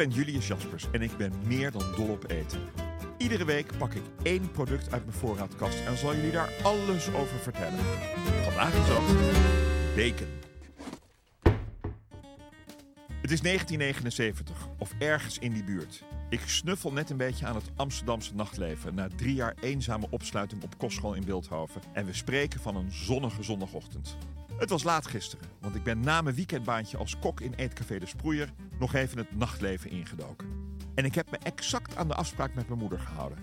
ben Julius Jaspers en ik ben meer dan dol op eten. Iedere week pak ik één product uit mijn voorraadkast en zal jullie daar alles over vertellen. Vandaag is dat bacon. Het is 1979 of ergens in die buurt. Ik snuffel net een beetje aan het Amsterdamse nachtleven na drie jaar eenzame opsluiting op kostschool in Wildhoven. En we spreken van een zonnige zondagochtend. Het was laat gisteren, want ik ben na mijn weekendbaantje als kok in Eetcafé de Sproeier nog even het nachtleven ingedoken. En ik heb me exact aan de afspraak met mijn moeder gehouden.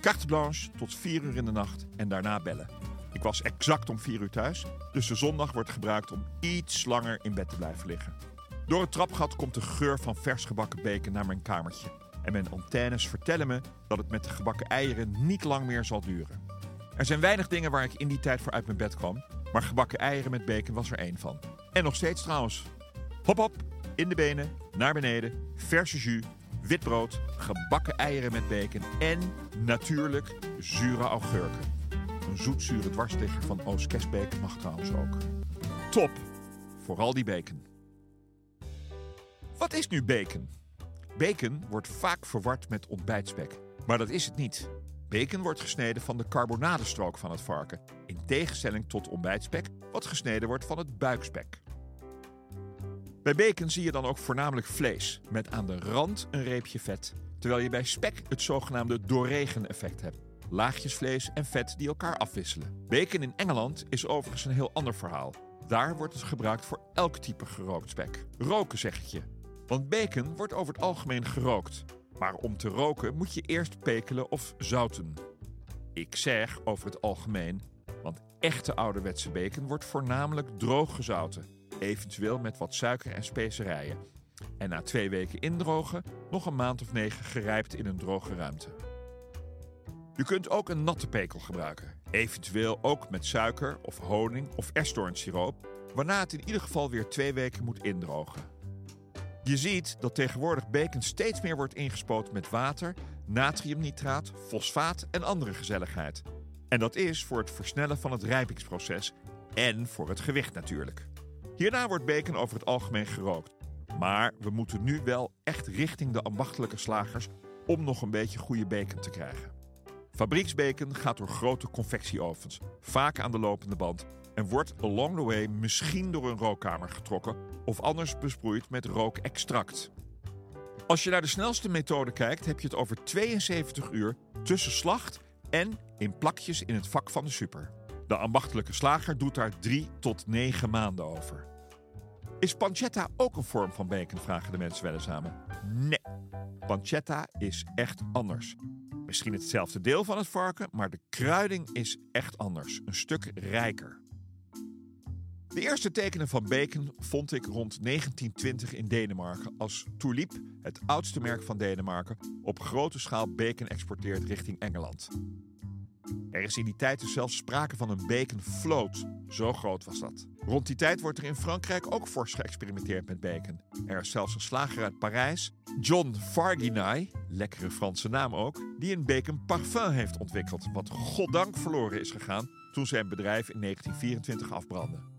Carte blanche tot 4 uur in de nacht en daarna bellen. Ik was exact om 4 uur thuis, dus de zondag wordt gebruikt om iets langer in bed te blijven liggen. Door het trapgat komt de geur van vers gebakken bacon naar mijn kamertje. En mijn antennes vertellen me dat het met de gebakken eieren niet lang meer zal duren. Er zijn weinig dingen waar ik in die tijd voor uit mijn bed kwam, maar gebakken eieren met bacon was er één van. En nog steeds trouwens. Hop hop, in de benen, naar beneden, verse jus, wit brood, gebakken eieren met bacon en natuurlijk zure augurken. Een zoetzure dwarsligger van Oost Kesbeek mag trouwens ook. Top, vooral die bacon. Wat is nu bacon? Bacon wordt vaak verward met ontbijtspek, maar dat is het niet. Bacon wordt gesneden van de carbonadestrook van het varken, in tegenstelling tot ontbijtspek, wat gesneden wordt van het buikspek. Bij bacon zie je dan ook voornamelijk vlees, met aan de rand een reepje vet, terwijl je bij spek het zogenaamde doorregen-effect hebt. Laagjes vlees en vet die elkaar afwisselen. Bacon in Engeland is overigens een heel ander verhaal. Daar wordt het gebruikt voor elk type gerookt spek. Roken zeg ik je. Want bacon wordt over het algemeen gerookt. Maar om te roken moet je eerst pekelen of zouten. Ik zeg over het algemeen, want echte ouderwetse bacon wordt voornamelijk droog gezouten. Eventueel met wat suiker en specerijen. En na twee weken indrogen nog een maand of negen gerijpt in een droge ruimte. Je kunt ook een natte pekel gebruiken. Eventueel ook met suiker of honing of esdoornsiroop, waarna het in ieder geval weer twee weken moet indrogen. Je ziet dat tegenwoordig bacon steeds meer wordt ingespoten met water, natriumnitraat, fosfaat en andere gezelligheid. En dat is voor het versnellen van het rijpingsproces en voor het gewicht natuurlijk. Hierna wordt bacon over het algemeen gerookt. Maar we moeten nu wel echt richting de ambachtelijke slagers om nog een beetje goede bacon te krijgen. Fabrieksbacon gaat door grote confectieovens, vaak aan de lopende band, en wordt along the way misschien door een rookkamer getrokken of anders besproeid met rookextract. Als je naar de snelste methode kijkt, heb je het over 72 uur tussen slacht en in plakjes in het vak van de super. De ambachtelijke slager doet daar 3 tot 9 maanden over. Is pancetta ook een vorm van bacon, vragen de mensen wel eens aan. Nee, pancetta is echt anders. Misschien hetzelfde deel van het varken, maar de kruiding is echt anders. Een stuk rijker. De eerste tekenen van bacon vond ik rond 1920 in Denemarken als Tulip, het oudste merk van Denemarken, op grote schaal bacon exporteert richting Engeland. Er is in die tijd dus zelfs sprake van een baconvloot. Zo groot was dat. Rond die tijd wordt er in Frankrijk ook fors geëxperimenteerd met bacon. Er is zelfs een slager uit Parijs, John Farginay, lekkere Franse naam ook, die een bacon parfum heeft ontwikkeld, wat goddank verloren is gegaan toen zijn bedrijf in 1924 afbrandde.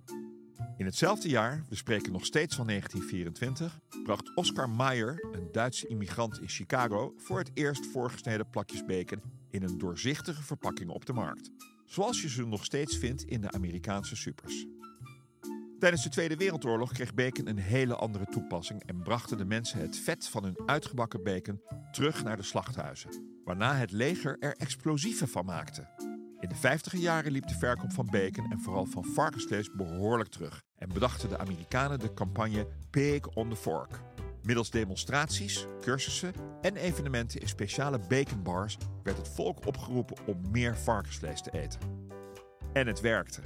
In hetzelfde jaar, we spreken nog steeds van 1924, bracht Oscar Mayer, een Duitse immigrant in Chicago, voor het eerst voorgesneden plakjes bacon in een doorzichtige verpakking op de markt. Zoals je ze nog steeds vindt in de Amerikaanse supers. Tijdens de Tweede Wereldoorlog kreeg bacon een hele andere toepassing en brachten de mensen het vet van hun uitgebakken bacon terug naar de slachthuizen, waarna het leger er explosieven van maakte. In de 50 jaren liep de verkoop van bacon en vooral van varkensvlees behoorlijk terug en bedachten de Amerikanen de campagne Pig on the Fork. Middels demonstraties, cursussen en evenementen in speciale baconbars werd het volk opgeroepen om meer varkensvlees te eten. En het werkte.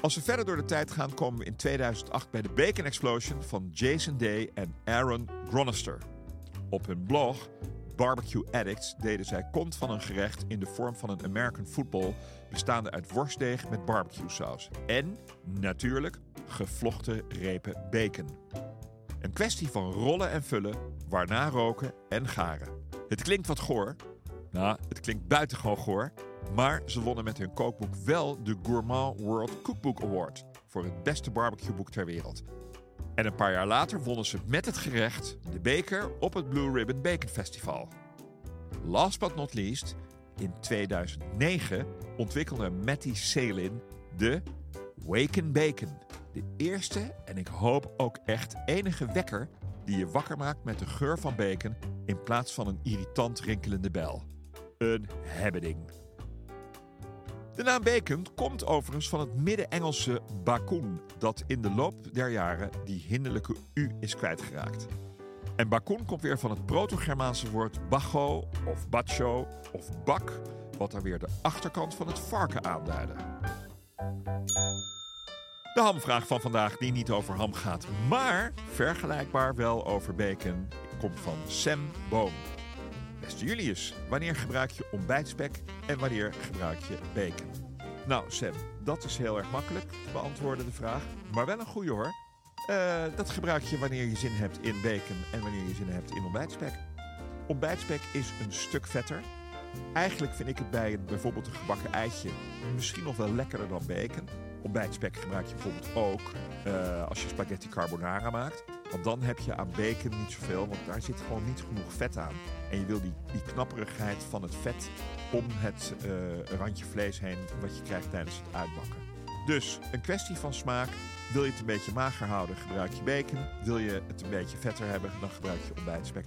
Als we verder door de tijd gaan, komen we in 2008 bij de Bacon Explosion van Jason Day en Aaron Gronister. Op hun blog Barbecue Addicts deden zij kont van een gerecht in de vorm van een American football bestaande uit worstdeeg met barbecue saus. En, natuurlijk, gevlochten repen bacon. Een kwestie van rollen en vullen, waarna roken en garen. Het klinkt wat goor. Nou, het klinkt buitengewoon goor. Maar ze wonnen met hun kookboek wel de Gourmand World Cookbook Award voor het beste barbecueboek ter wereld. En een paar jaar later wonnen ze met het gerecht de beker op het Blue Ribbon Bacon Festival. Last but not least, in 2009 ontwikkelde Matty Salin de Waken Bacon. De eerste en ik hoop ook echt enige wekker die je wakker maakt met de geur van bacon in plaats van een irritant rinkelende bel. Een hebbeding. De naam bacon komt overigens van het Midden-Engelse bakoen, dat in de loop der jaren die hinderlijke u is kwijtgeraakt. En bakoen komt weer van het proto-Germaanse woord bacho of bacho of bak, wat dan weer de achterkant van het varken aanduidde. De hamvraag van vandaag, die niet over ham gaat, maar vergelijkbaar wel over bacon, komt van Sam Boom. Beste Julius, wanneer gebruik je ontbijtspek en wanneer gebruik je bacon? Nou, Sam, dat is heel erg makkelijk te beantwoorden de vraag, maar wel een goede hoor. Uh, dat gebruik je wanneer je zin hebt in bacon en wanneer je zin hebt in ontbijtspek. Ontbijtspek is een stuk vetter. Eigenlijk vind ik het bij een, bijvoorbeeld een gebakken eitje misschien nog wel lekkerder dan bacon. Ontbijtspek gebruik je bijvoorbeeld ook uh, als je spaghetti carbonara maakt. Want dan heb je aan bacon niet zoveel, want daar zit gewoon niet genoeg vet aan. En je wil die, die knapperigheid van het vet om het uh, randje vlees heen wat je krijgt tijdens het uitbakken. Dus een kwestie van smaak. Wil je het een beetje mager houden, gebruik je bacon. Wil je het een beetje vetter hebben, dan gebruik je ontbijtspek.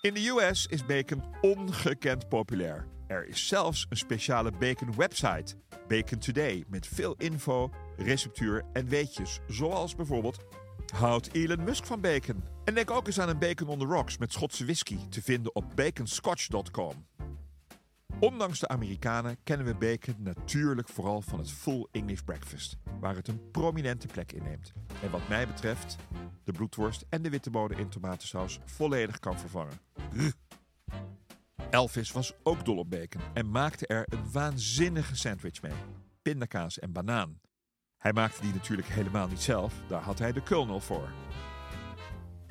In de US is bacon ongekend populair. Er is zelfs een speciale bacon website, Bacon Today, met veel info, receptuur en weetjes. Zoals bijvoorbeeld houdt Elon Musk van bacon? En denk ook eens aan een bacon on the rocks met Schotse whisky te vinden op baconscotch.com. Ondanks de Amerikanen kennen we bacon natuurlijk vooral van het full English breakfast, waar het een prominente plek inneemt. En wat mij betreft, de bloedworst en de wittebode in tomatensaus volledig kan vervangen. Elvis was ook dol op bacon en maakte er een waanzinnige sandwich mee. Pindakaas en banaan. Hij maakte die natuurlijk helemaal niet zelf, daar had hij de Colonel voor.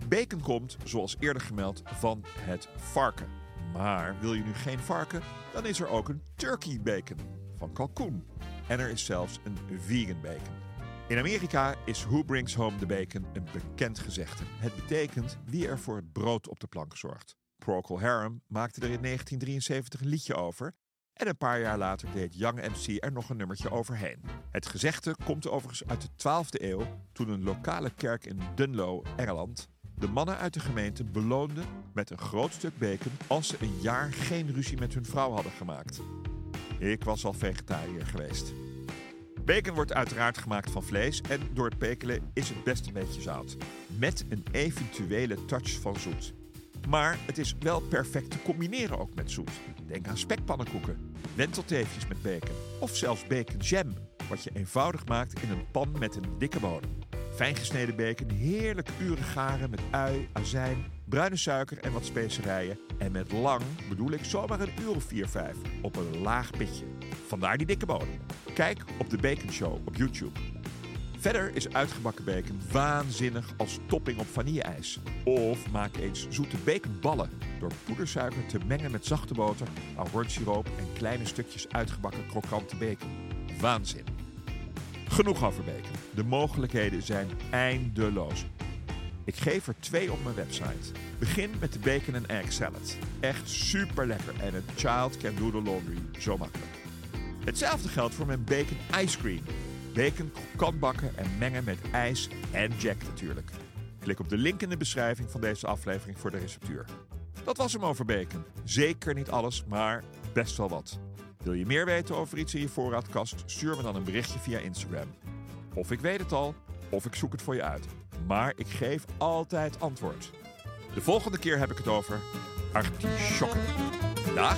Bacon komt, zoals eerder gemeld, van het varken. Maar wil je nu geen varken, dan is er ook een turkey bacon van kalkoen. En er is zelfs een vegan bacon. In Amerika is Who Brings Home the Bacon een bekend gezegde. Het betekent wie er voor het brood op de plank zorgt. Procol Harum maakte er in 1973 een liedje over. En een paar jaar later deed Young MC er nog een nummertje overheen. Het gezegde komt overigens uit de 12e eeuw, toen een lokale kerk in Dunlo, Engeland, de mannen uit de gemeente beloonde met een groot stuk bacon als ze een jaar geen ruzie met hun vrouw hadden gemaakt. Ik was al vegetariër geweest. Bacon wordt uiteraard gemaakt van vlees en door het pekelen is het best een beetje zout. Met een eventuele touch van zoet. Maar het is wel perfect te combineren ook met zoet. Denk aan spekpannenkoeken, wentelteefjes met bacon of zelfs bacon jam, wat je eenvoudig maakt in een pan met een dikke bodem. Fijn gesneden bacon, heerlijk uren garen met ui, azijn, bruine suiker en wat specerijen. En met lang bedoel ik zomaar een uur of 4, 5 op een laag pitje. Vandaar die dikke bodem. Kijk op de Bacon Show op YouTube. Verder is uitgebakken bacon waanzinnig als topping op vanilleijs. Of maak eens zoete baconballen door poedersuiker te mengen met zachte boter, ahornsiroop en kleine stukjes uitgebakken krokante bacon. Waanzin. Genoeg over bacon. De mogelijkheden zijn eindeloos. Ik geef er twee op mijn website. Begin met de bacon en egg salad. Echt super lekker en een child can do the laundry. Zo makkelijk. Hetzelfde geldt voor mijn bacon ice cream. Bacon kan bakken en mengen met ijs en jack natuurlijk. Klik op de link in de beschrijving van deze aflevering voor de receptuur. Dat was hem over bacon. Zeker niet alles, maar best wel wat. Wil je meer weten over iets in je voorraadkast? Stuur me dan een berichtje via Instagram. Of ik weet het al, of ik zoek het voor je uit. Maar ik geef altijd antwoord. De volgende keer heb ik het over artisjokken. Dag!